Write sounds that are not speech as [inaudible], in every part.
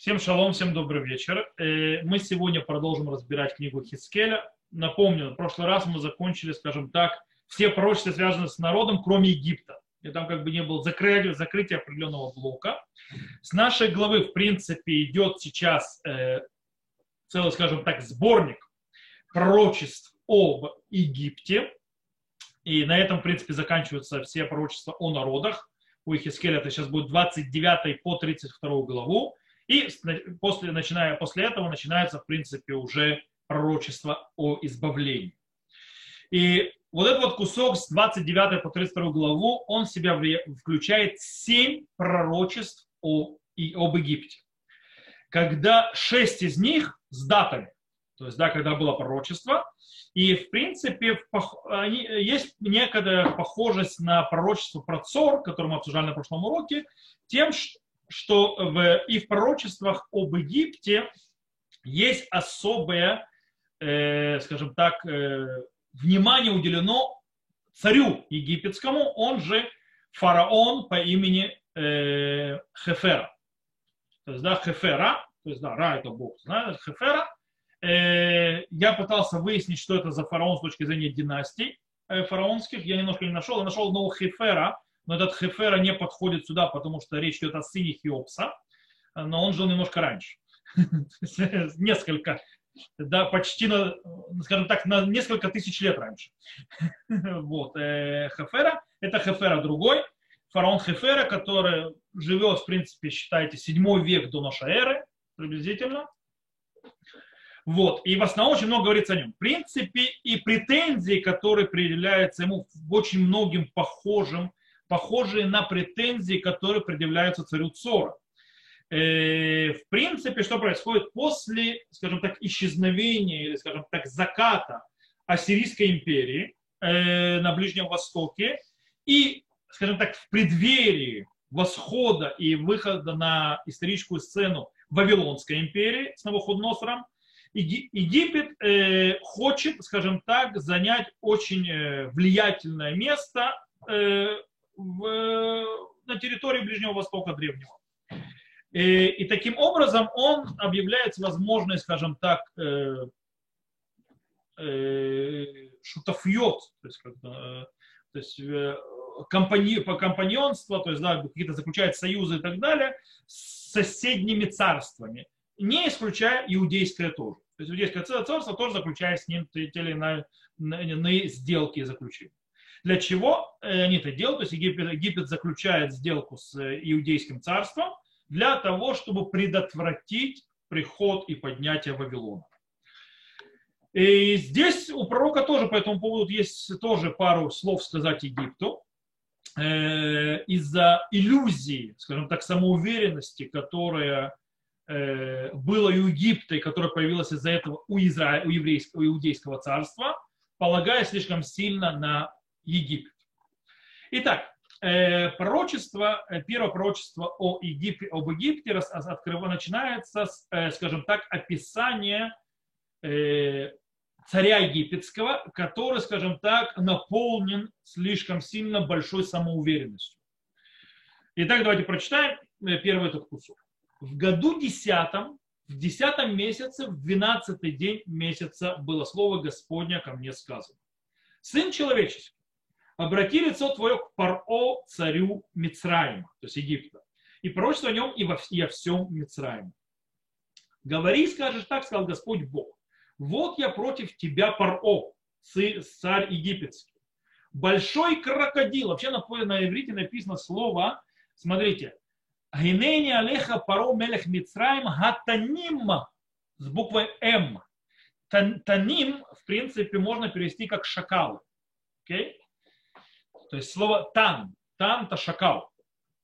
Всем шалом, всем добрый вечер. Э, мы сегодня продолжим разбирать книгу Хискеля. Напомню, в прошлый раз мы закончили, скажем так, все пророчества, связанные с народом, кроме Египта. И там как бы не было закрытия, закрытия определенного блока. С нашей главы, в принципе, идет сейчас э, целый, скажем так, сборник пророчеств об Египте. И на этом, в принципе, заканчиваются все пророчества о народах. У Ихискеля это сейчас будет 29 по 32 главу. И после, начиная, после этого начинается, в принципе, уже пророчество о избавлении. И вот этот вот кусок с 29 по 32 главу, он в себя включает семь пророчеств о, и, об Египте. Когда шесть из них с датами, то есть, да, когда было пророчество, и, в принципе, они, есть некая похожесть на пророчество про Цор, которое мы обсуждали на прошлом уроке, тем, что в, и в пророчествах об Египте есть особое, э, скажем так, э, внимание уделено царю египетскому, он же фараон по имени э, Хефера. То есть, да, Хефера, то есть, да, Ра это Бог, знает, Хефера. Э, я пытался выяснить, что это за фараон с точки зрения династий э, фараонских. Я немножко не нашел. Я нашел одного Хефера, но этот Хефера не подходит сюда, потому что речь идет о сыне Хиопса, но он жил немножко раньше. [laughs] Несколько, да, почти, на, скажем так, на несколько тысяч лет раньше. [laughs] Вот. Э, Хефера, это Хефера другой, фараон Хефера, который живет, в принципе, считайте, 7 век до нашей эры, приблизительно. Вот. И в основном очень много говорится о нем. В принципе, и претензии, которые предъявляются ему очень многим похожим похожие на претензии, которые предъявляются царю Цора. Э, в принципе, что происходит после, скажем так, исчезновения или, скажем так, заката Ассирийской империи э, на Ближнем Востоке и, скажем так, в преддверии восхода и выхода на историческую сцену Вавилонской империи с Навуходоносором, Египет э, хочет, скажем так, занять очень влиятельное место в, на территории Ближнего Востока древнего. И, и таким образом он объявляет возможность, скажем так, э, э, шутафьет, то есть, как, э, то есть э, компани, компаньонство, то есть да, какие-то заключает союзы и так далее с соседними царствами, не исключая иудейское тоже. То есть иудейское царство тоже заключает с ним те или иные сделки и заключения. Для чего э, они это делают? То есть Египет, Египет заключает сделку с э, иудейским царством для того, чтобы предотвратить приход и поднятие Вавилона. И здесь у пророка тоже по этому поводу есть тоже пару слов сказать Египту. Э, из-за иллюзии, скажем так, самоуверенности, которая была у Египта, и которая появилась из-за этого у, Израиля, у, еврейского, у иудейского царства, полагая слишком сильно на Египет. Итак, э, пророчество, э, первое пророчество о Египте, об Египте открыва, начинается с, э, скажем так, описания царя египетского, который, скажем так, наполнен слишком сильно большой самоуверенностью. Итак, давайте прочитаем первый этот кусок. В году десятом, в десятом месяце, в двенадцатый день месяца было слово Господня ко мне сказано. Сын человеческий, обрати лицо твое к Паро, царю Мицраима, то есть Египта, и пророчество о нем и, во, и о всем Мицраиме. Говори, скажешь так, сказал Господь Бог. Вот я против тебя, Паро, царь египетский. Большой крокодил. Вообще на, на иврите написано слово, смотрите, Гинени алеха паро мелех Мицраим гатаним с буквой М. Таним, в принципе, можно перевести как шакалы. Okay? То есть слово тан это шакал.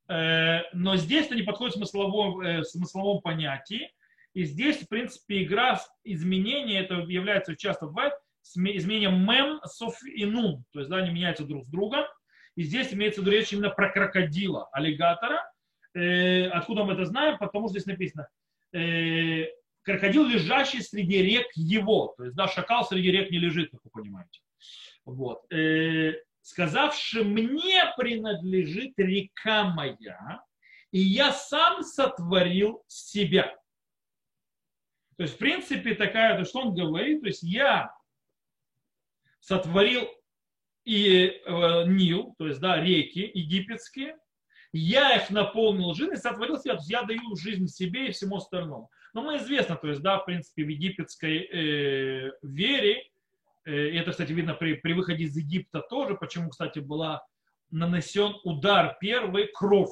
Э, но здесь это не подходит в смысловом, э, смысловом понятии. И здесь, в принципе, игра изменения, это является часто бывает, изменением мем, соф и нун. То есть да, они меняются друг с другом. И здесь имеется в виду речь именно про крокодила, аллигатора. Э, откуда мы это знаем? Потому что здесь написано крокодил, лежащий среди рек его. То есть, да, шакал среди рек не лежит, как вы понимаете. Вот сказавши, мне принадлежит река моя, и я сам сотворил себя. То есть, в принципе, такая, то, что он говорит, то есть я сотворил и э, Нил, то есть, да, реки египетские, я их наполнил жизнью, сотворил себя, то есть я даю жизнь себе и всему остальному. Но мы известно, то есть, да, в принципе, в египетской э, вере, э, это, кстати, видно при, при выходе из Египта тоже, почему, кстати, была нанесен удар первый, кровь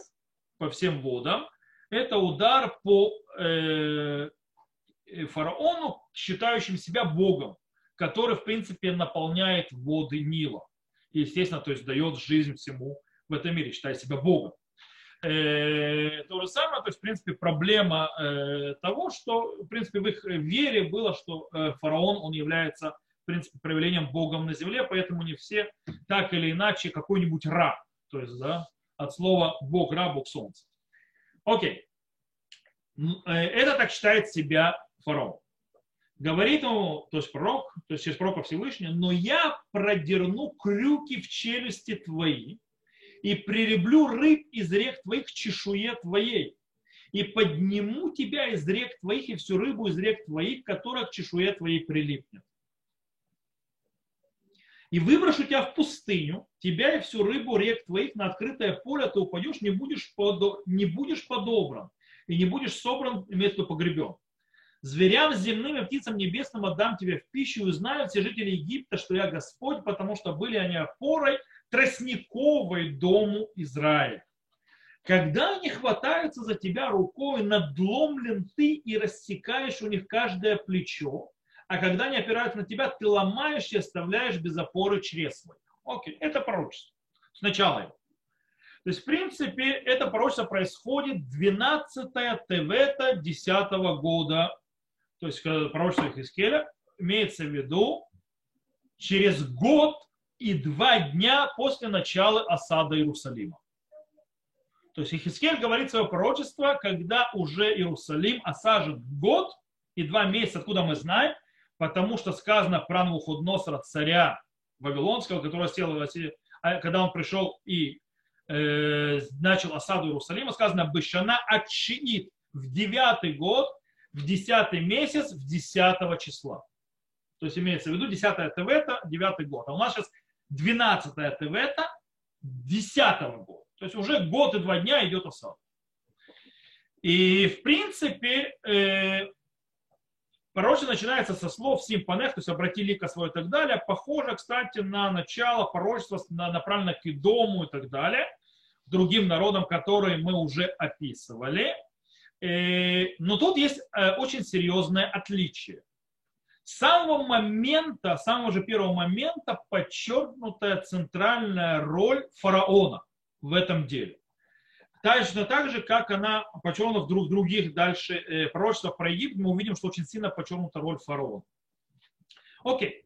по всем водам, это удар по э, э, фараону, считающим себя богом, который, в принципе, наполняет воды Нила. И, естественно, то есть дает жизнь всему в этом мире, считая себя богом. Э, то же самое, то есть, в принципе, проблема того, что, в принципе, в их вере было, что фараон, он является, в принципе, проявлением богом на земле, поэтому не все так или иначе какой-нибудь раб, то есть, да, от слова бог, раб, бог солнца. Окей. Это так считает себя фараон. Говорит ему, то есть пророк, то есть через пророка Всевышнего, но я продерну крюки в челюсти твои и приреблю рыб из рек твоих чешуе твоей и подниму тебя из рек твоих и всю рыбу из рек твоих, которая к чешуе твоей прилипнет. И выброшу тебя в пустыню, тебя и всю рыбу рек твоих на открытое поле, ты упадешь, не будешь, подо, не будешь подобран, и не будешь собран, имеется в погребен. Зверям земным и птицам небесным отдам тебе в пищу, и знают все жители Египта, что я Господь, потому что были они опорой тростниковой дому Израиля. Когда они хватаются за тебя рукой, надломлен ты и рассекаешь у них каждое плечо, а когда они опираются на тебя, ты ломаешь и оставляешь без опоры чресло. Окей, это пророчество. Сначала его. То есть, в принципе, это пророчество происходит 12 Тевета 10 года то есть пророчество Хискеля, имеется в виду через год и два дня после начала осады Иерусалима. То есть Ихискель говорит свое пророчество, когда уже Иерусалим осажен год и два месяца, откуда мы знаем, потому что сказано про Навуходносора, царя Вавилонского, который сел, а когда он пришел и э, начал осаду Иерусалима, сказано Бышана Ачиит в девятый год в 10 месяц, в 10 числа. То есть имеется в виду 10 Тевета, 9 год. А у нас сейчас 12 Тевета, 10 года. То есть уже год и два дня идет осада. И в принципе, э, пророчество начинается со слов симпанех, то есть обрати лика свое и так далее. Похоже, кстати, на начало пророчества, направлено к Идому и так далее, другим народам, которые мы уже описывали. Э, но тут есть э, очень серьезное отличие. С самого момента, с самого же первого момента подчеркнутая центральная роль фараона в этом деле. Точно так же, как она подчеркнута в друг, других дальше э, пророчествах про Египет, мы увидим, что очень сильно подчеркнута роль фараона. Окей.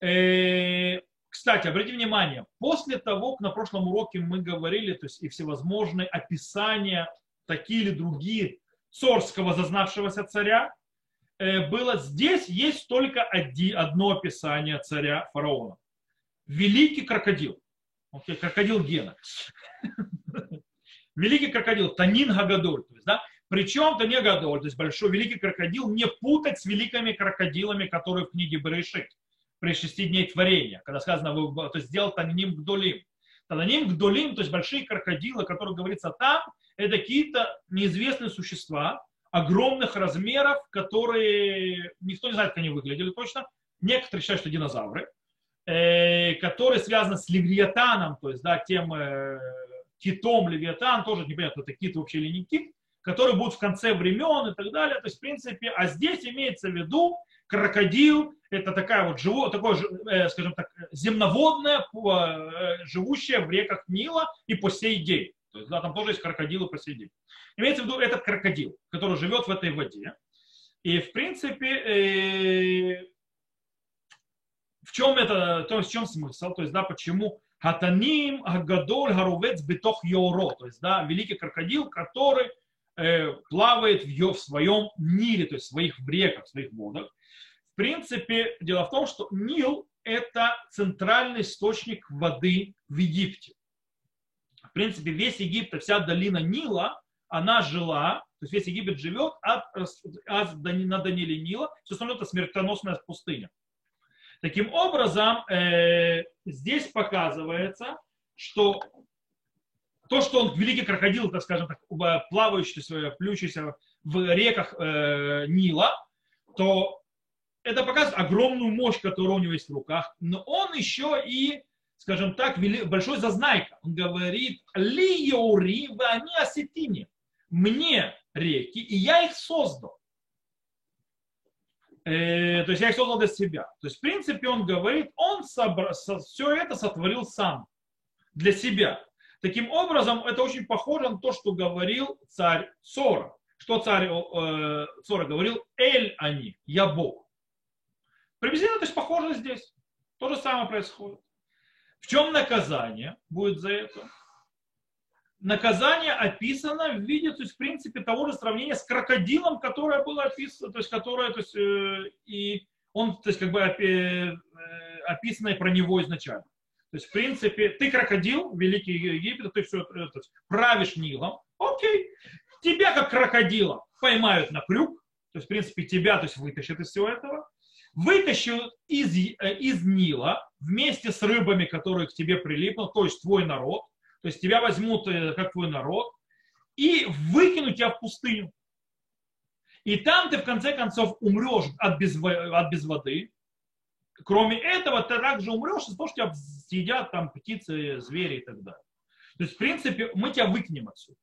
Э, кстати, обратите внимание, после того, как на прошлом уроке мы говорили, то есть и всевозможные описания такие или другие цорского зазнавшегося царя, э, было здесь есть только одно описание царя фараона. Великий крокодил. Окей, крокодил Гена. [laughs] Великий крокодил, Танин Гагадоль. То есть, да, причем Танин Гагадоль, то есть большой великий крокодил, не путать с великими крокодилами, которые в книге Берешит при шести дней творения, когда сказано, то есть сделал Таниним Гдолим. Таниним Гдолим, то есть большие крокодилы, которые говорится там, это какие-то неизвестные существа огромных размеров, которые никто не знает, как они выглядели точно. Некоторые считают, что динозавры, э, которые связаны с Левиатаном, то есть да, тем э, китом Левиатан, тоже непонятно, это кит вообще или не кит, которые будут в конце времен и так далее. То есть, в принципе, а здесь имеется в виду крокодил, это такая вот живо, такое, э, скажем так, земноводное, живущее в реках Нила и по сей день. То есть, да, там тоже есть крокодилы по сей день. Имеется в виду этот крокодил, который живет в этой воде. И, в принципе, э, в чем это, то есть в чем смысл? То есть, да, почему Хатаним, Агадоль, Гарувец, Бетох Йоро. То есть, да, великий крокодил, который э, плавает в, в своем Ниле, то есть в своих реках, в своих водах. В принципе, дело в том, что Нил – это центральный источник воды в Египте принципе, весь Египет, вся долина Нила, она жила, То есть весь Египет живет от, от, на Даниле Нила, все остальное это смертоносная пустыня. Таким образом, э, здесь показывается, что то, что он великий крокодил, так скажем так, плавающий, плющийся в реках э, Нила, то это показывает огромную мощь, которая у него есть в руках. Но он еще и, скажем так, большой зазнайка. Он говорит, ли яури они осетине. Мне реки, и я их создал. Э, то есть я их создал для себя. То есть, в принципе, он говорит, он собра... все это сотворил сам для себя. Таким образом, это очень похоже на то, что говорил царь Сора. Что царь э, Сора говорил? Эль они, я Бог. Приблизительно, то есть похоже здесь. То же самое происходит. В чем наказание будет за это? Наказание описано в виде, то есть, в принципе, того же сравнения с крокодилом, которое было описано, то есть, которое, то есть, э, и он, то есть, как бы э, описано про него изначально. То есть, в принципе, ты крокодил, великий Египет, ты все то правишь Нилом, окей. Тебя, как крокодила, поймают на крюк, то есть, в принципе, тебя то есть, вытащат из всего этого, вытащат из, э, из Нила вместе с рыбами, которые к тебе прилипнут, то есть твой народ, то есть тебя возьмут э, как твой народ, и выкинут тебя в пустыню. И там ты в конце концов умрешь от без, от без воды, Кроме этого, ты также умрешь того, что тебя съедят там птицы, звери и так далее. То есть, в принципе, мы тебя выкинем отсюда.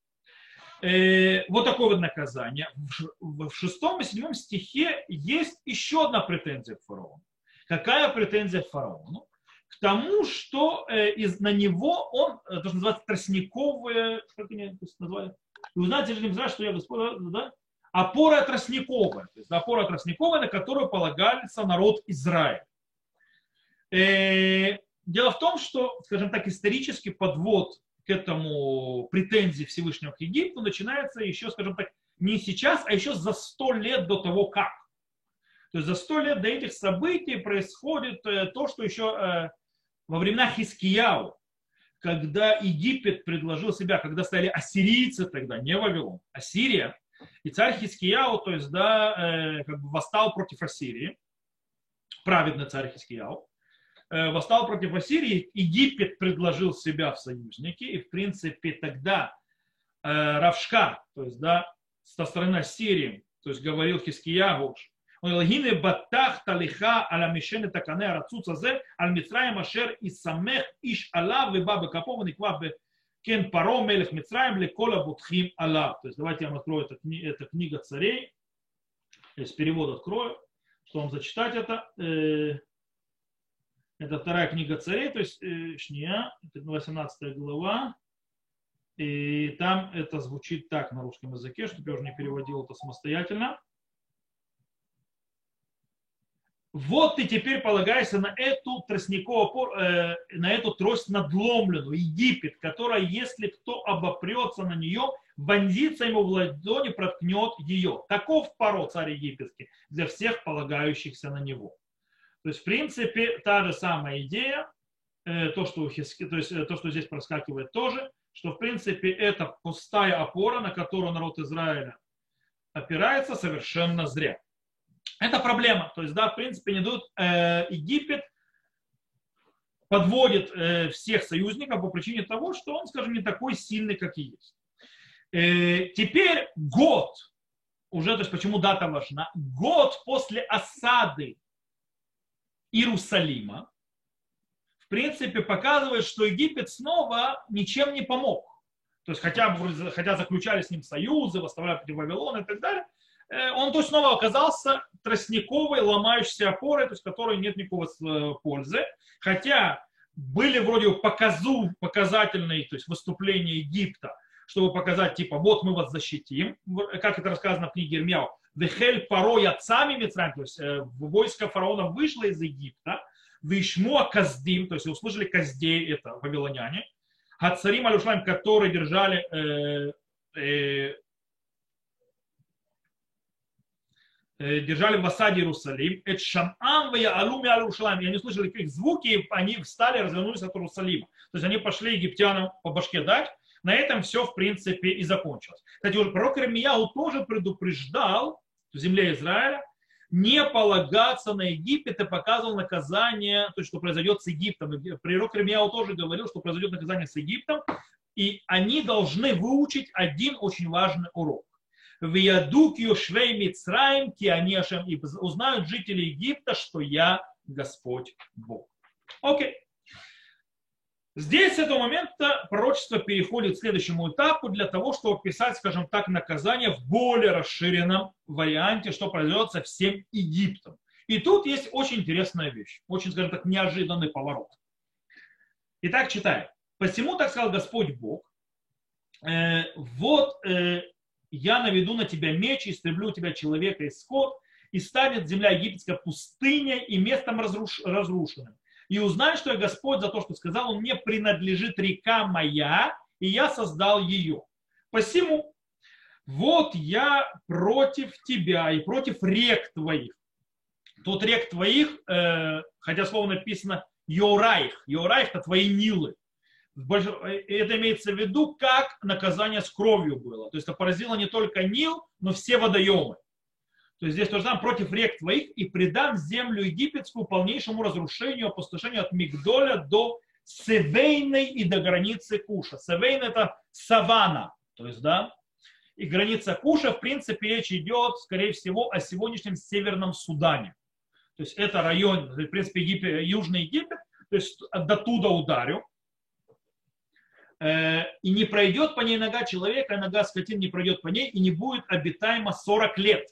Э, вот такое вот наказание. В шестом и седьмом стихе есть еще одна претензия к фараону. Какая претензия к фараону? К тому, что э, из, на него он, э, то, что называется тростниковые, как они называют? И узнаете же не что я Господь, да? Опора тростниковая. То есть опора тростниковая, на которую полагался народ Израиль. Э, дело в том, что, скажем так, исторический подвод к этому претензии Всевышнего к Египту начинается еще, скажем так, не сейчас, а еще за сто лет до того, как. То есть за сто лет до этих событий происходит э, то, что еще во времена Хискияу, когда Египет предложил себя, когда стали ассирийцы тогда, не Вавилон, Ассирия, и царь Хискияу, то есть, да, как бы восстал против Ассирии, праведный царь Хискияу, Э, восстал против Ассирии, Египет предложил себя в союзники, и в принципе тогда э, Равшка, то есть да, со стороны Ассирии, то есть говорил Хискиягу, он говорил, гине батах талиха аля мишене такане арацуца зе, аль ашер и самех иш алав веба бекапов никва кен паро мелех мицраем лекола бутхим алав. То есть давайте я вам открою, это, это книга царей, из перевод открою, чтобы вам зачитать это. Э, это вторая книга царей, то есть э, Шния, 18 глава. И там это звучит так на русском языке, чтобы я уже не переводил это самостоятельно. Вот ты теперь полагаешься на эту тростниковую, э, на эту трость надломленную, Египет, которая, если кто обопрется на нее, вонзится ему в ладони, проткнет ее. Таков пород царь египетский для всех полагающихся на него. То есть, в принципе, та же самая идея, э, то, что, то, есть, э, то, что здесь проскакивает тоже, что, в принципе, это пустая опора, на которую народ Израиля опирается совершенно зря. Это проблема. То есть, да, в принципе, не дают э, Египет подводит э, всех союзников по причине того, что он, скажем, не такой сильный, как и есть. Э, теперь год, уже, то есть почему дата важна, год после осады Иерусалима, в принципе, показывает, что Египет снова ничем не помог. То есть, хотя, хотя заключали с ним союзы, выставляли против Вавилона и так далее, он то есть снова оказался тростниковой, ломающейся опорой, то есть которой нет никакого э, пользы. Хотя были вроде показу, показательные то есть выступления Египта, чтобы показать, типа, вот мы вас защитим, как это рассказано в книге Ирмяу, Вехель паро яцами Мицраем, то есть э, войско фараона вышло из Египта, Вишмуа Каздим, то есть услышали Каздей, это вавилоняне, Хацарим Алюшлам, которые держали э, э, э, держали в осаде Иерусалим, это Шамам и Алуми Алюшлам, и они слышали их звуки, и они встали, развернулись от Иерусалима. То есть они пошли египтянам по башке дать, На этом все, в принципе, и закончилось. Кстати, уже пророк Ирмияу тоже предупреждал в земле Израиля не полагаться на Египет и показывал наказание, то, что произойдет с Египтом. Пророк Ирмияу тоже говорил, что произойдет наказание с Египтом, и они должны выучить один очень важный урок. В Ядук Йошвей Мицраим Кианешем, и узнают жители Египта, что я Господь Бог. Окей. Здесь с этого момента пророчество переходит к следующему этапу для того, чтобы описать, скажем так, наказание в более расширенном варианте, что произойдет со всем Египтом. И тут есть очень интересная вещь, очень, скажем так, неожиданный поворот. Итак, читаем. Посему, так сказал Господь Бог, э, вот э, я наведу на тебя меч, истреблю у тебя человека и скот, и станет земля египетская пустыней и местом разруш... разрушенным. И узнай, что я Господь за то, что сказал, он мне принадлежит река моя, и я создал ее. Посему, вот я против тебя и против рек твоих. Тут рек твоих, э, хотя слово написано Йораих. Йораих – это твои Нилы. Э, это имеется в виду, как наказание с кровью было. То есть это поразило не только Нил, но все водоемы. То есть здесь тоже самое против рек твоих и предам землю египетскую полнейшему разрушению, опустошению от Мигдоля до Севейной и до границы Куша. Севейна это савана, то есть, да, и граница Куша, в принципе, речь идет, скорее всего, о сегодняшнем Северном Судане. То есть это район, в принципе, Египет, Южный Египет, то есть до туда ударю. Э, и не пройдет по ней нога человека, нога скотин не пройдет по ней, и не будет обитаемо 40 лет.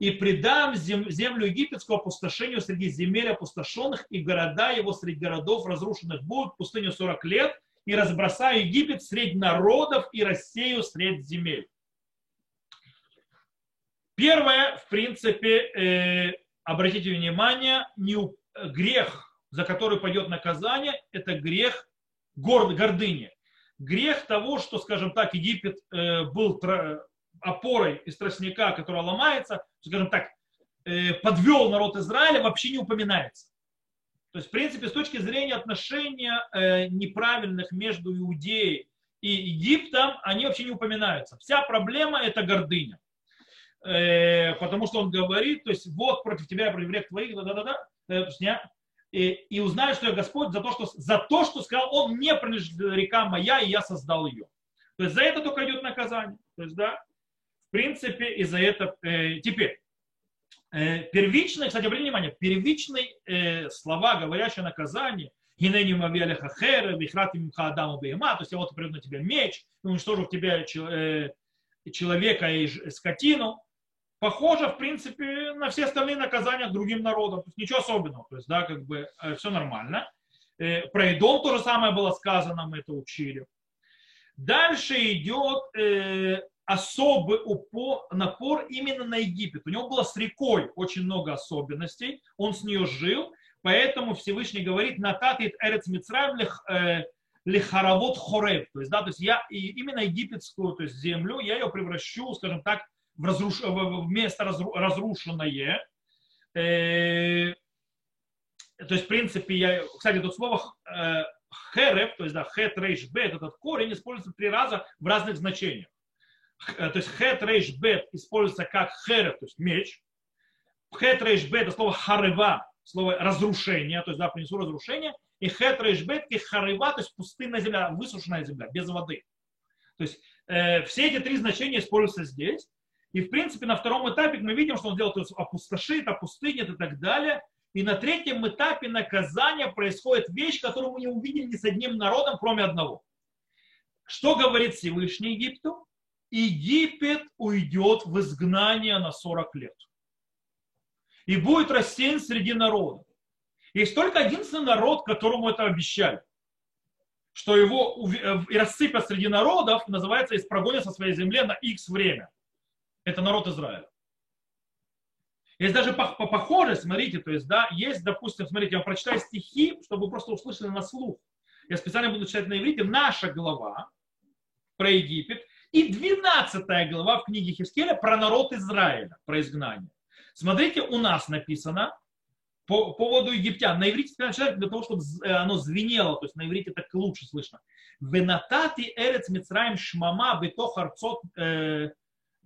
И предам землю египетскую опустошению среди земель опустошенных, и города его среди городов разрушенных будут пустыню 40 лет, и разбросаю Египет среди народов и рассею среди земель. Первое, в принципе, э, обратите внимание, не, грех, за который пойдет наказание, это грех горд, гордыни. Грех того, что, скажем так, Египет э, был опорой из тростника, которая ломается, скажем так, э, подвел народ Израиля, вообще не упоминается. То есть, в принципе, с точки зрения отношения э, неправильных между Иудеей и Египтом, они вообще не упоминаются. Вся проблема – это гордыня. Э, потому что он говорит, то есть, вот против тебя, против рек твоих, да-да-да, и, и узнаю, что я Господь за то, что, за то, что сказал, он мне принадлежит река моя, и я создал ее. То есть за это только идет наказание. То есть, да, в принципе, и за это э, теперь. Э, первичные, кстати, обратите внимание, первичные э, слова, говорящие о наказании, Гинени Мавиалеха Хера, Вихрати Мимха Адаму Бейма, то есть я вот приду на тебя меч, уничтожу в тебя э, человека и скотину, похоже, в принципе, на все остальные наказания другим народам. То есть ничего особенного. То есть, да, как бы э, все нормально. Э, про Идом то же самое было сказано, мы это учили. Дальше идет э, особый упор, напор именно на Египет. У него было с рекой очень много особенностей. Он с нее жил. Поэтому Всевышний говорит, нататит эрец мицраем лихаравот хорев. То есть, да, то есть я и именно египетскую то есть землю, я ее превращу, скажем так, в, разруш... в место разрушенное. Э, то есть, в принципе, я, кстати, тут слово э, херев, то есть, да, хет рейш бет, этот корень используется три раза в разных значениях. Э, то есть, хет рейш бет используется как херев, то есть меч. Хет рейш бет это слово харева, слово разрушение, то есть, да, принесу разрушение. И хет рейш бет и харева, то есть пустынная земля, высушенная земля, без воды. То есть, э, все эти три значения используются здесь. И, в принципе, на втором этапе мы видим, что он делает, то есть опустошит, опустынет и так далее. И на третьем этапе наказания происходит вещь, которую мы не увидели ни с одним народом, кроме одного. Что говорит Всевышний Египту? Египет уйдет в изгнание на 40 лет. И будет рассеян среди народов. Есть только единственный народ, которому это обещали. Что его э, и рассыпят среди народов, называется, из прогонят со своей земли на X время это народ Израиля. Есть даже похоже, смотрите, то есть, да, есть, допустим, смотрите, я вам прочитаю стихи, чтобы вы просто услышали на слух. Я специально буду читать на иврите. Наша глава про Египет и 12 глава в книге Хискеля про народ Израиля, про изгнание. Смотрите, у нас написано по поводу египтян. На иврите начинают для того, чтобы оно звенело, то есть на иврите так лучше слышно. Венатати эрец мицраим шмама бетох арцот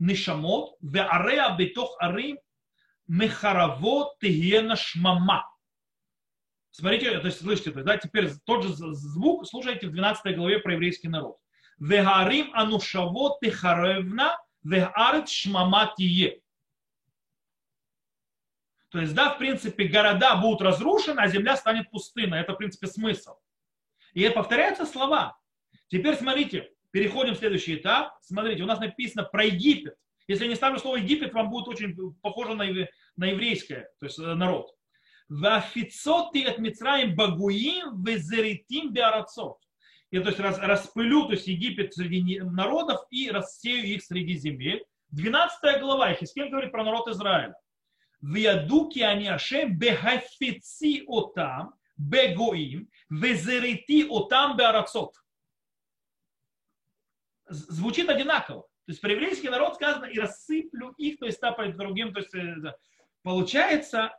нишамот, веареа бетох арим мехаравот тигена шмама. Смотрите, то есть слышите, то есть, да, теперь тот же звук слушайте в 12 главе про еврейский народ. Вегарим анушавот тихаревна вегарит шмаматие. То есть, да, в принципе, города будут разрушены, а земля станет пустынной. Это, в принципе, смысл. И повторяются слова. Теперь смотрите, переходим в следующий этап. Смотрите, у нас написано про Египет. Если я не ставлю слово Египет, вам будет очень похоже на, на еврейское, то есть э, народ. Вафицоти от Мицраим багуим везеритим биарацот. Я то есть раз, распылю то есть Египет среди народов и рассею их среди земель. 12 глава Хискель говорит про народ Израиля. Виадуки они ашем бехафици отам бегоим везерити отам биарацот. Звучит одинаково. То есть про еврейский народ сказано и рассыплю их, то есть тапать другим. То есть э, получается,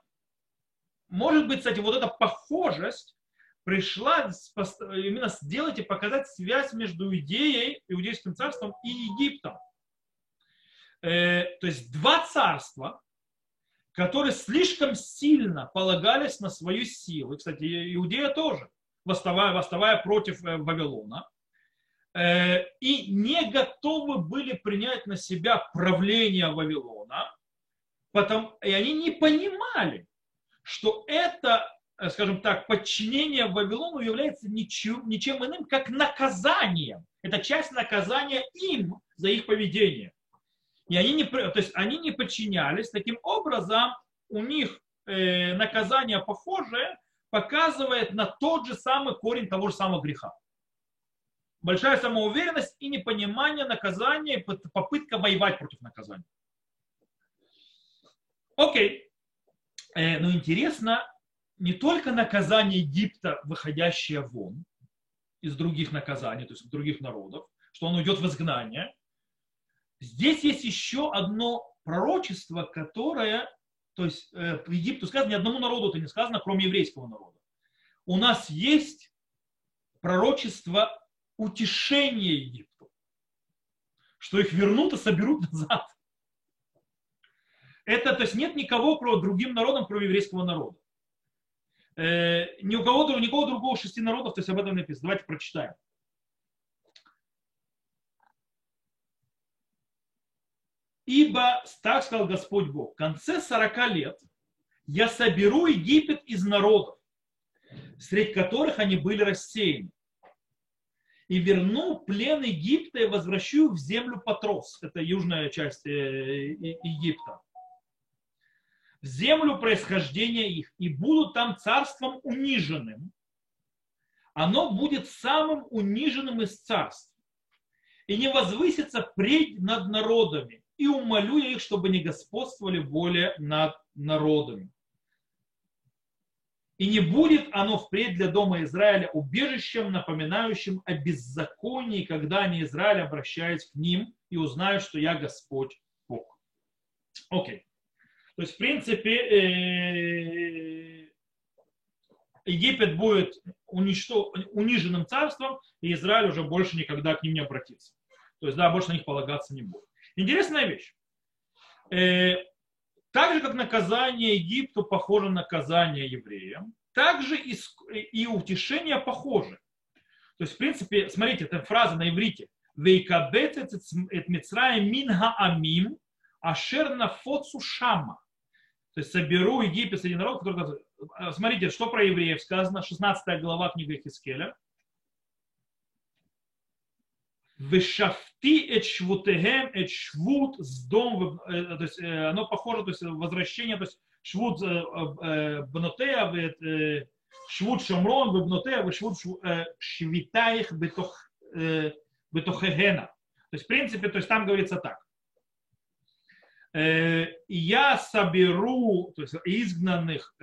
может быть, кстати, вот эта похожесть пришла именно сделать и показать связь между идеей, иудейским царством и Египтом. Э, то есть два царства, которые слишком сильно полагались на свою силу. Кстати, Иудея тоже, восставая, восставая против э, Вавилона. Э, и не готовы были принять на себя правление Вавилона, потому, и они не понимали, что это, э, скажем так, подчинение Вавилону является ничем, ничем иным, как наказанием. Это часть наказания им за их поведение. И они не, то есть они не подчинялись. Таким образом, у них э, наказание похожее показывает на тот же самый корень того же самого греха. Большая самоуверенность и непонимание наказания, попытка воевать против наказания. Окей. Э, но интересно, не только наказание Египта, выходящее вон из других наказаний, то есть других народов, что он уйдет в изгнание. Здесь есть еще одно пророчество, которое, то есть э, Египту сказано, ни одному народу это не сказано, кроме еврейского народа. У нас есть пророчество утешения Египту, что их вернут и соберут назад. Это, то есть нет никого, кроме другим народам, кроме еврейского народа. Э, ни у кого, никого другого шести народов, то есть об этом написано. Давайте прочитаем. Ибо, так сказал Господь Бог, в конце 40 лет я соберу Египет из народов, среди которых они были рассеяны, и верну плен Египта и возвращу в землю Патрос, это южная часть э, Египта, в землю происхождения их, и будут там царством униженным. Оно будет самым униженным из царств, и не возвысится пред над народами, и умолю я их, чтобы не господствовали более над народами. И не будет оно впредь для дома Израиля убежищем, напоминающим о беззаконии, когда они Израиль обращаются к ним и узнают, что я Господь Бог. Окей. Okay. То есть, в принципе, э, Египет будет униженным царством, и Израиль уже больше никогда к ним не обратится. То есть, да, больше на них полагаться не будет. Интересная вещь. Так же, как наказание Египту похоже на наказание евреям, также и, и утешение похоже. То есть, в принципе, смотрите, эта фраза на иврите. Вейкабет эт минха амим ашер нафоцу шама. То есть соберу Египет среди народов, который... Смотрите, что про евреев сказано, 16 глава книги Хискеля. Вешафти эт швутегем эт швут с дом, то есть оно похоже, то есть возвращение, то есть швут бнотея, швут шамрон, бнотея, швут швитаих бетохегена. То есть, в принципе, то есть там говорится так. Я соберу, то есть изгнанных,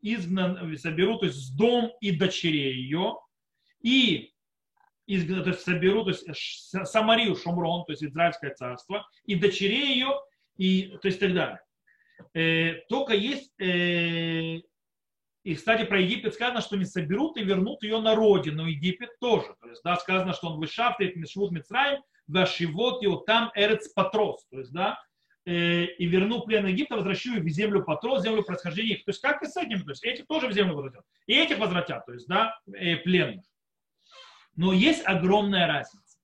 изгнан, соберу, то есть с дом и дочерей ее, и изгнан, то есть соберу, то есть Самарию, Шумрон, то есть Израильское царство, и дочерей ее, и, то есть так далее. Э, только есть э, И, кстати, про Египет сказано, что не соберут и вернут ее на родину. Египет тоже. То есть, да, сказано, что он вышафтает Мишвуд Мицраем, Вашивот его там Эрец Патрос. То есть, да, э, и верну плен Египта, возвращу их в землю Патрос, землю происхождения их. То есть, как и с этим. То есть, этих тоже в землю возвратят. И этих возвратят, то есть, да, э, пленных. Но есть огромная разница.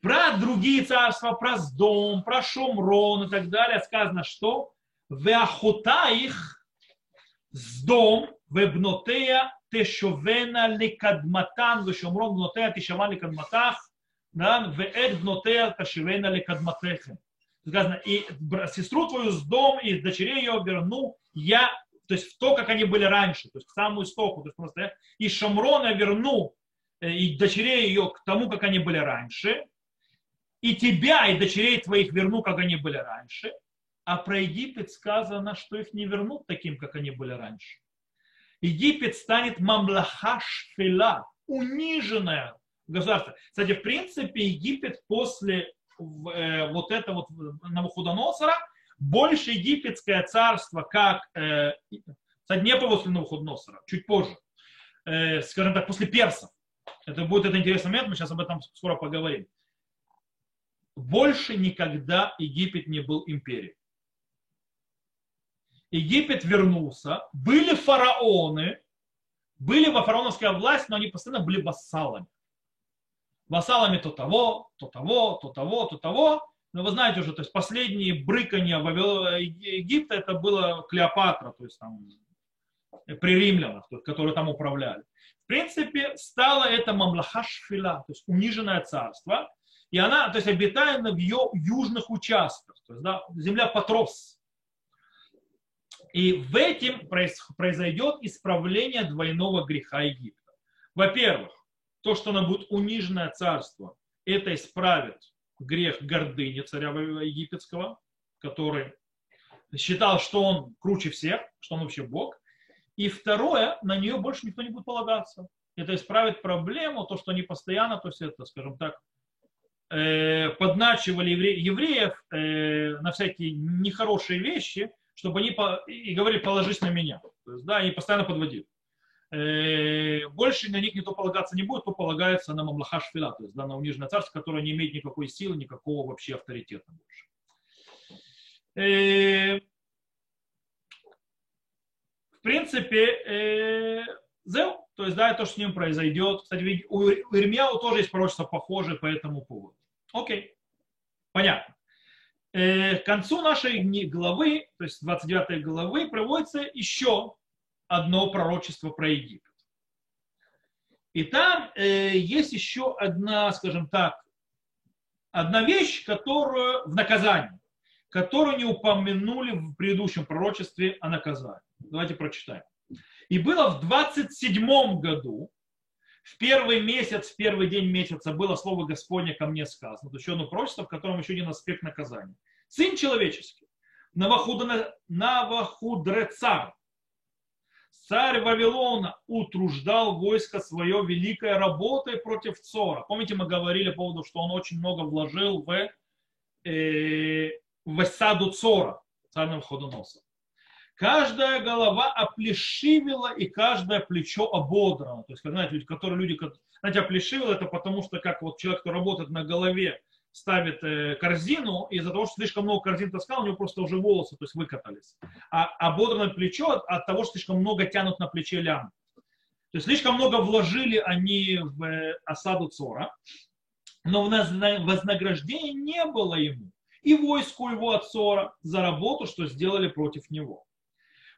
Про другие царства, про Сдом, про Шумрон и так далее сказано, что в их Сдом, вебнотея тешовена лекадматан, вешомрон бнотея тешаван лекадматах, да, веэт бнотея ташивена лекадматехем. Сказано, и сестру твою с дом и дочерей ее верну я, то есть в то, как они были раньше, то есть к самому истоку, то есть просто, и Шамрона верну и дочерей ее к тому, как они были раньше, и тебя, и дочерей твоих верну, как они были раньше, а про Египет сказано, что их не вернут таким, как они были раньше. Египет станет мамлаха шфила, униженное государство. Кстати, в принципе, Египет после э, вот этого вот Навуходоносора больше египетское царство, как э, кстати, не после Навуходоносора, чуть позже, э, скажем так, после персов. Это будет это интересный момент, мы сейчас об этом скоро поговорим. Больше никогда Египет не был империей. Египет вернулся, были фараоны, были во фараоновская власть, но они постоянно были вассалами. Вассалами то того, то того, то того, то того. Но вы знаете уже, то есть последние брыкания Египта это было Клеопатра, то есть там при римлянах, которые там управляли. В принципе, стало это Мамлаха Шфила, то есть униженное царство, и она, то есть обитаема в ее южных участках, то есть да, земля Патрос, и в этом произойдет исправление двойного греха Египта. Во-первых, то, что оно будет униженное царство, это исправит грех гордыни царя египетского, который считал, что он круче всех, что он вообще Бог. И второе, на нее больше никто не будет полагаться. Это исправит проблему, то, что они постоянно, то есть это, скажем так, э, подначивали евреев э, на всякие нехорошие вещи, чтобы они и говорили, положись на меня. То есть, да, они постоянно подводили. Э, больше на них никто полагаться не будет, то полагается на Мамлаха Шфила, то есть да, на униженное царство, которое не имеет никакой силы, никакого вообще авторитета больше. Принципе, э, то есть, да, то, что с ним произойдет. Кстати, у Ирмияу тоже есть пророчество похожее по этому поводу. Окей, понятно. Э, к концу нашей главы, то есть 29 главы, проводится еще одно пророчество про Египет. И там э, есть еще одна, скажем так, одна вещь, которую в наказании, которую не упомянули в предыдущем пророчестве о наказании. Давайте прочитаем. И было в 27 году, в первый месяц, в первый день месяца было слово Господне ко мне сказано. Это еще одно пророчество, в котором еще один аспект наказания. Сын человеческий, Навахудрецар, царь Вавилона утруждал войско свое великой работой против Цора. Помните, мы говорили по поводу, что он очень много вложил в, э, в осаду Цора, царь Навуходоноса. Каждая голова оплешивила и каждое плечо ободрано. То есть, знаете, люди, которые люди, знаете, оплешивило, это потому что как вот человек, кто работает на голове, ставит э, корзину, и из-за того, что слишком много корзин таскал, у него просто уже волосы то есть выкатались. А ободранное плечо от, от того, что слишком много тянут на плече лям. То есть слишком много вложили они в э, осаду Цора, но вознаграждения не было ему. И войску его от Цора за работу, что сделали против него.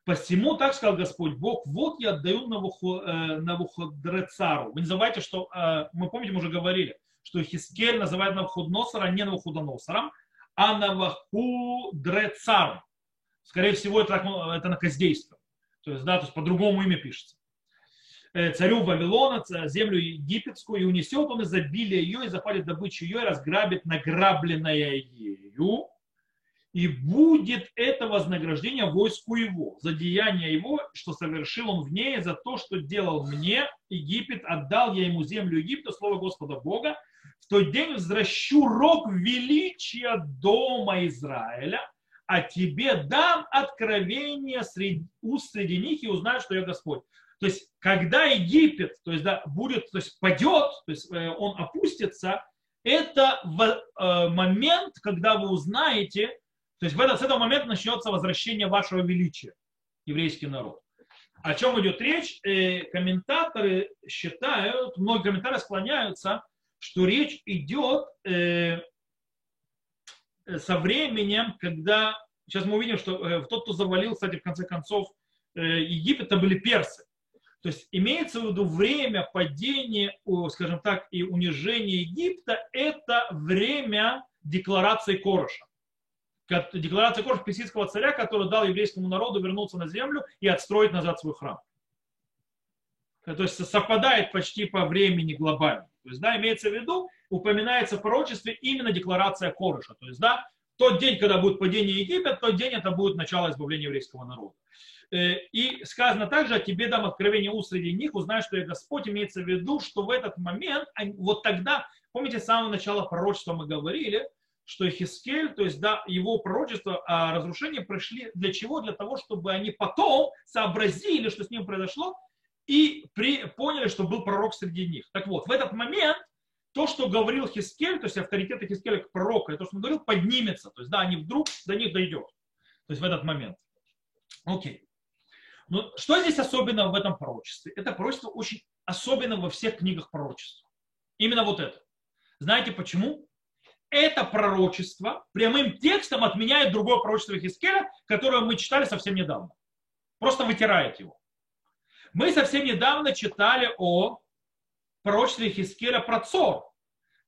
Посему, так сказал Господь Бог, вот я отдаю э, Навуходрецару. Вы не забывайте, что мы, помните, мы уже говорили, что Хискель называет Навуходоносора не Навуходоносором, а Навуходрецаром. Скорее всего, это, это на каздейском. То есть, да, то есть по-другому имя пишется. Э, царю Вавилона, землю египетскую, и унесет он изобилие ее, и запалит добычу ее, и разграбит награбленное ею, и будет это вознаграждение войску его, за деяние его, что совершил он в ней, за то, что делал мне Египет, отдал я ему землю Египта, слово Господа Бога, в тот день возвращу рог величия дома Израиля, а тебе дам откровение среди, уст среди них и узнают, что я Господь. То есть, когда Египет, то есть, да, будет, то есть, падет, то есть, э, он опустится, это э, момент, когда вы узнаете, то есть, в этот, с этого момента начнется возвращение вашего величия, еврейский народ. О чем идет речь? Э, комментаторы считают, многие комментаторы склоняются, что речь идет э, со временем, когда, сейчас мы увидим, что э, тот, кто завалил, кстати, в конце концов, э, Египет, это были персы. То есть имеется в виду время падения, скажем так, и унижения Египта, это время декларации Короша. Декларация Короша персидского царя, который дал еврейскому народу вернуться на землю и отстроить назад свой храм. То есть совпадает почти по времени глобально. То есть, да, имеется в виду, упоминается в пророчестве именно декларация Короша. То есть, да, тот день, когда будет падение Египет, тот день это будет начало избавления еврейского народа. Э, и сказано также, о тебе дам откровение у среди них, узнаешь, что я Господь, имеется в виду, что в этот момент, вот тогда, помните, с самого начала пророчества мы говорили, что Хискель, то есть да, его пророчество о разрушении пришли для чего? Для того, чтобы они потом сообразили, что с ним произошло, и при, поняли, что был пророк среди них. Так вот, в этот момент то, что говорил Хискель, то есть авторитет Хискеля как пророка, и то, что он говорил, поднимется. То есть, да, они вдруг до них дойдет. То есть в этот момент. Окей. Но что здесь особенно в этом пророчестве? Это пророчество очень особенно во всех книгах пророчества. Именно вот это. Знаете почему? Это пророчество прямым текстом отменяет другое пророчество Хискеля, которое мы читали совсем недавно. Просто вытирает его. Мы совсем недавно читали о пророчестве Хискеля про Цор,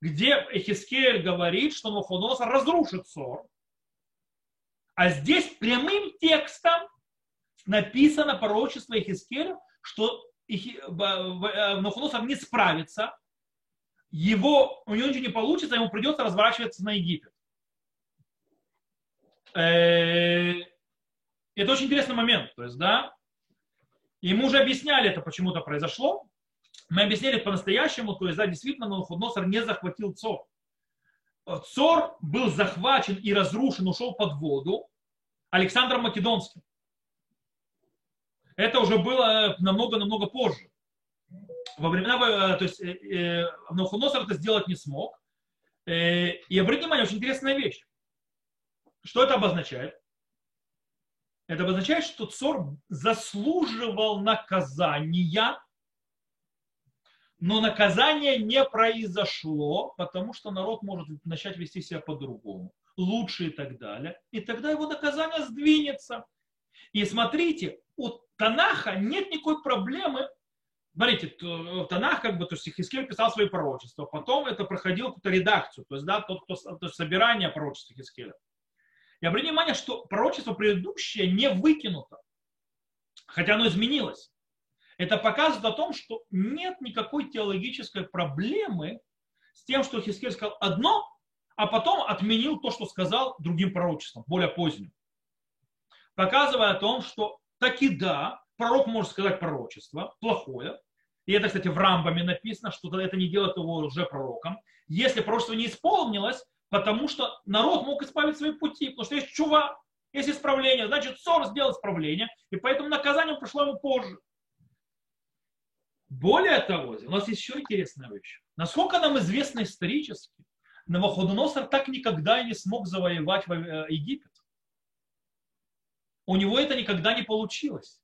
где Хискель говорит, что Навуходоносор разрушит Цор. А здесь прямым текстом написано пророчество Хискеля, что Навуходоносор не справится, его, у него ничего не получится, ему придется разворачиваться на Египет. Э, это очень интересный момент. То есть, да, мы уже объясняли это, почему-то произошло. Мы объясняли по-настоящему, то есть, да, действительно, Навуходоносор не захватил Цор. Цор был захвачен и разрушен, ушел под воду Александром Македонским. Это уже было намного-намного позже. Во времена, э, то есть, э, э, Навуходоносор это сделать не смог. И обратите внимание, очень интересная вещь. Что это обозначает? Это обозначает, что Цор заслуживал наказания, но наказание не произошло, потому что народ может начать вести себя по-другому, лучше и так далее. И тогда его наказание сдвинется. И смотрите, у Танаха нет никакой проблемы. Смотрите, Танах, как бы, то есть Хискель писал свои пророчества, потом это проходило какую-то редакцию, то есть, да, тот, кто, то есть собирание пророчества Хискеля. И обратите внимание, что пророчество предыдущее не выкинуто, хотя оно изменилось. Это показывает о том, что нет никакой теологической проблемы с тем, что Хискель сказал одно, а потом отменил то, что сказал другим пророчеством, более поздним. Показывая о том, что таки да, пророк может сказать пророчество, плохое, и это, кстати, в Рамбаме написано, что это не делает его уже пророком. Если пророчество не исполнилось, потому что народ мог исправить свои пути, потому что есть чува, есть исправление, значит, Сор сделал исправление, и поэтому наказание пришло ему позже. Более того, у нас есть еще интересная вещь. Насколько нам известно исторически, Навуходоносор так никогда и не смог завоевать э, Египет. У него это никогда не получилось.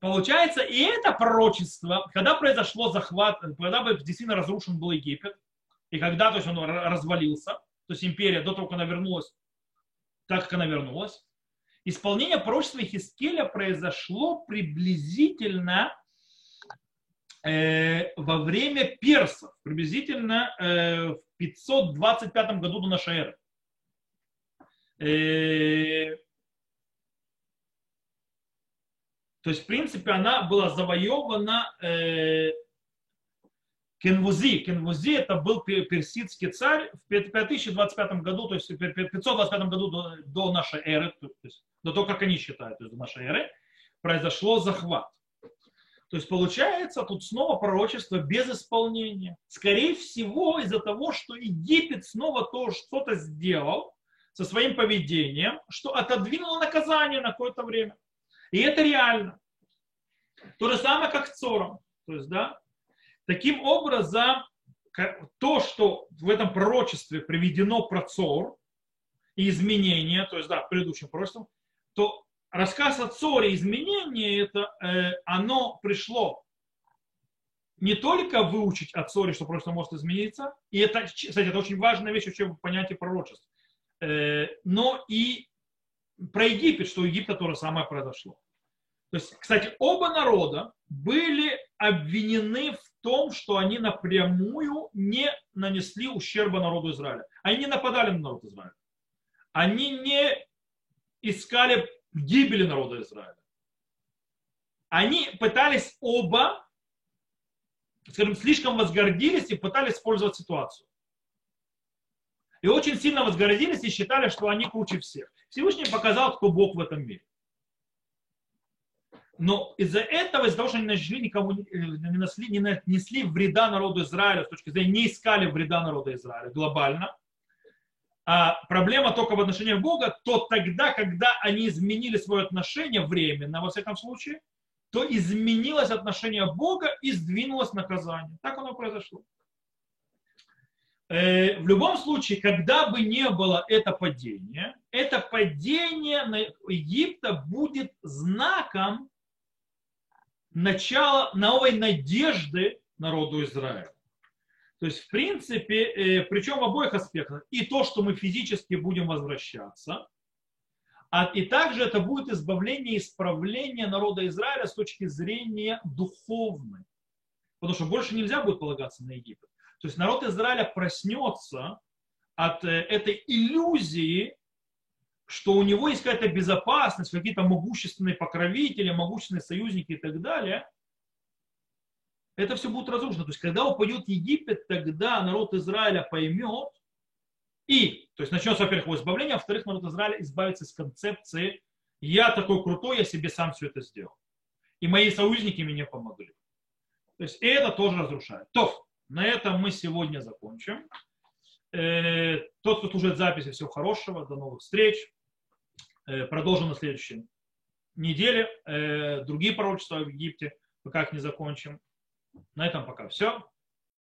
Получается, и это пророчество, когда произошло захват, когда бы действительно разрушен был Египет, и когда то есть, он развалился, то есть империя до того, как она вернулась, так как она вернулась, исполнение пророчества Хискеля произошло приблизительно Э, во время персов, приблизительно э, в 525 году до нашей эры. Э, то есть, в принципе, она была завоевана Кенвузи. Кенвузи это был персидский царь в 5025 году, то есть в 525 году до, до нашей эры, то есть до того, как они считают, то есть до нашей эры, произошло захват. То есть получается тут снова пророчество без исполнения. Скорее всего из-за того, что Египет снова тоже что-то сделал со своим поведением, что отодвинуло наказание на какое-то время. И это реально. То же самое, как с Цором. То есть, да, таким образом, то, что в этом пророчестве приведено про Цор и изменения, то есть, да, в предыдущем пророчестве, то рассказ о Цоре, изменение это, э, оно пришло не только выучить о Цоре, что просто может измениться, и это, кстати, это очень важная вещь вообще в понятии пророчеств, э, но и про Египет, что у Египта то же самое произошло. То есть, кстати, оба народа были обвинены в том, что они напрямую не нанесли ущерба народу Израиля. Они не нападали на народ Израиля. Они не искали гибели народа Израиля. Они пытались оба, скажем, слишком возгордились и пытались использовать ситуацию. И очень сильно возгордились и считали, что они круче всех. Всевышний показал, кто Бог в этом мире. Но из-за этого, из-за того, что они нашли, никому не, несли, не нанесли вреда народу Израиля, с точки зрения, не искали вреда народа Израиля глобально, а проблема только в отношении Бога, то тогда, когда они изменили свое отношение временно, во всяком случае, то изменилось отношение Бога и сдвинулось наказание. Так оно произошло. Э, в любом случае, когда бы не было это падение, это падение Египта будет знаком начала новой надежды народу Израиля. То есть, в принципе, э, причем в обоих аспектах. И то, что мы физически будем возвращаться, а, и также это будет избавление исправление народа Израиля с точки зрения духовной. Потому что больше нельзя будет полагаться на Египет. То есть народ Израиля проснется от э, этой иллюзии, что у него есть какая-то безопасность, какие-то могущественные покровители, могущественные союзники и так далее, это все будет разрушено. То есть, когда упадет Египет, тогда народ Израиля поймет, и, то есть, начнется, во-первых, его избавление, а во-вторых, народ Израиля избавится из концепции «я такой крутой, я себе сам все это сделал». И мои союзники мне помогли. То есть, это тоже разрушает. То, на этом мы сегодня закончим. Э, тот, кто служит записи, всего хорошего, до новых встреч. Э, продолжим на следующей неделе. Э, другие пророчества в Египте, пока их не закончим. На этом пока все.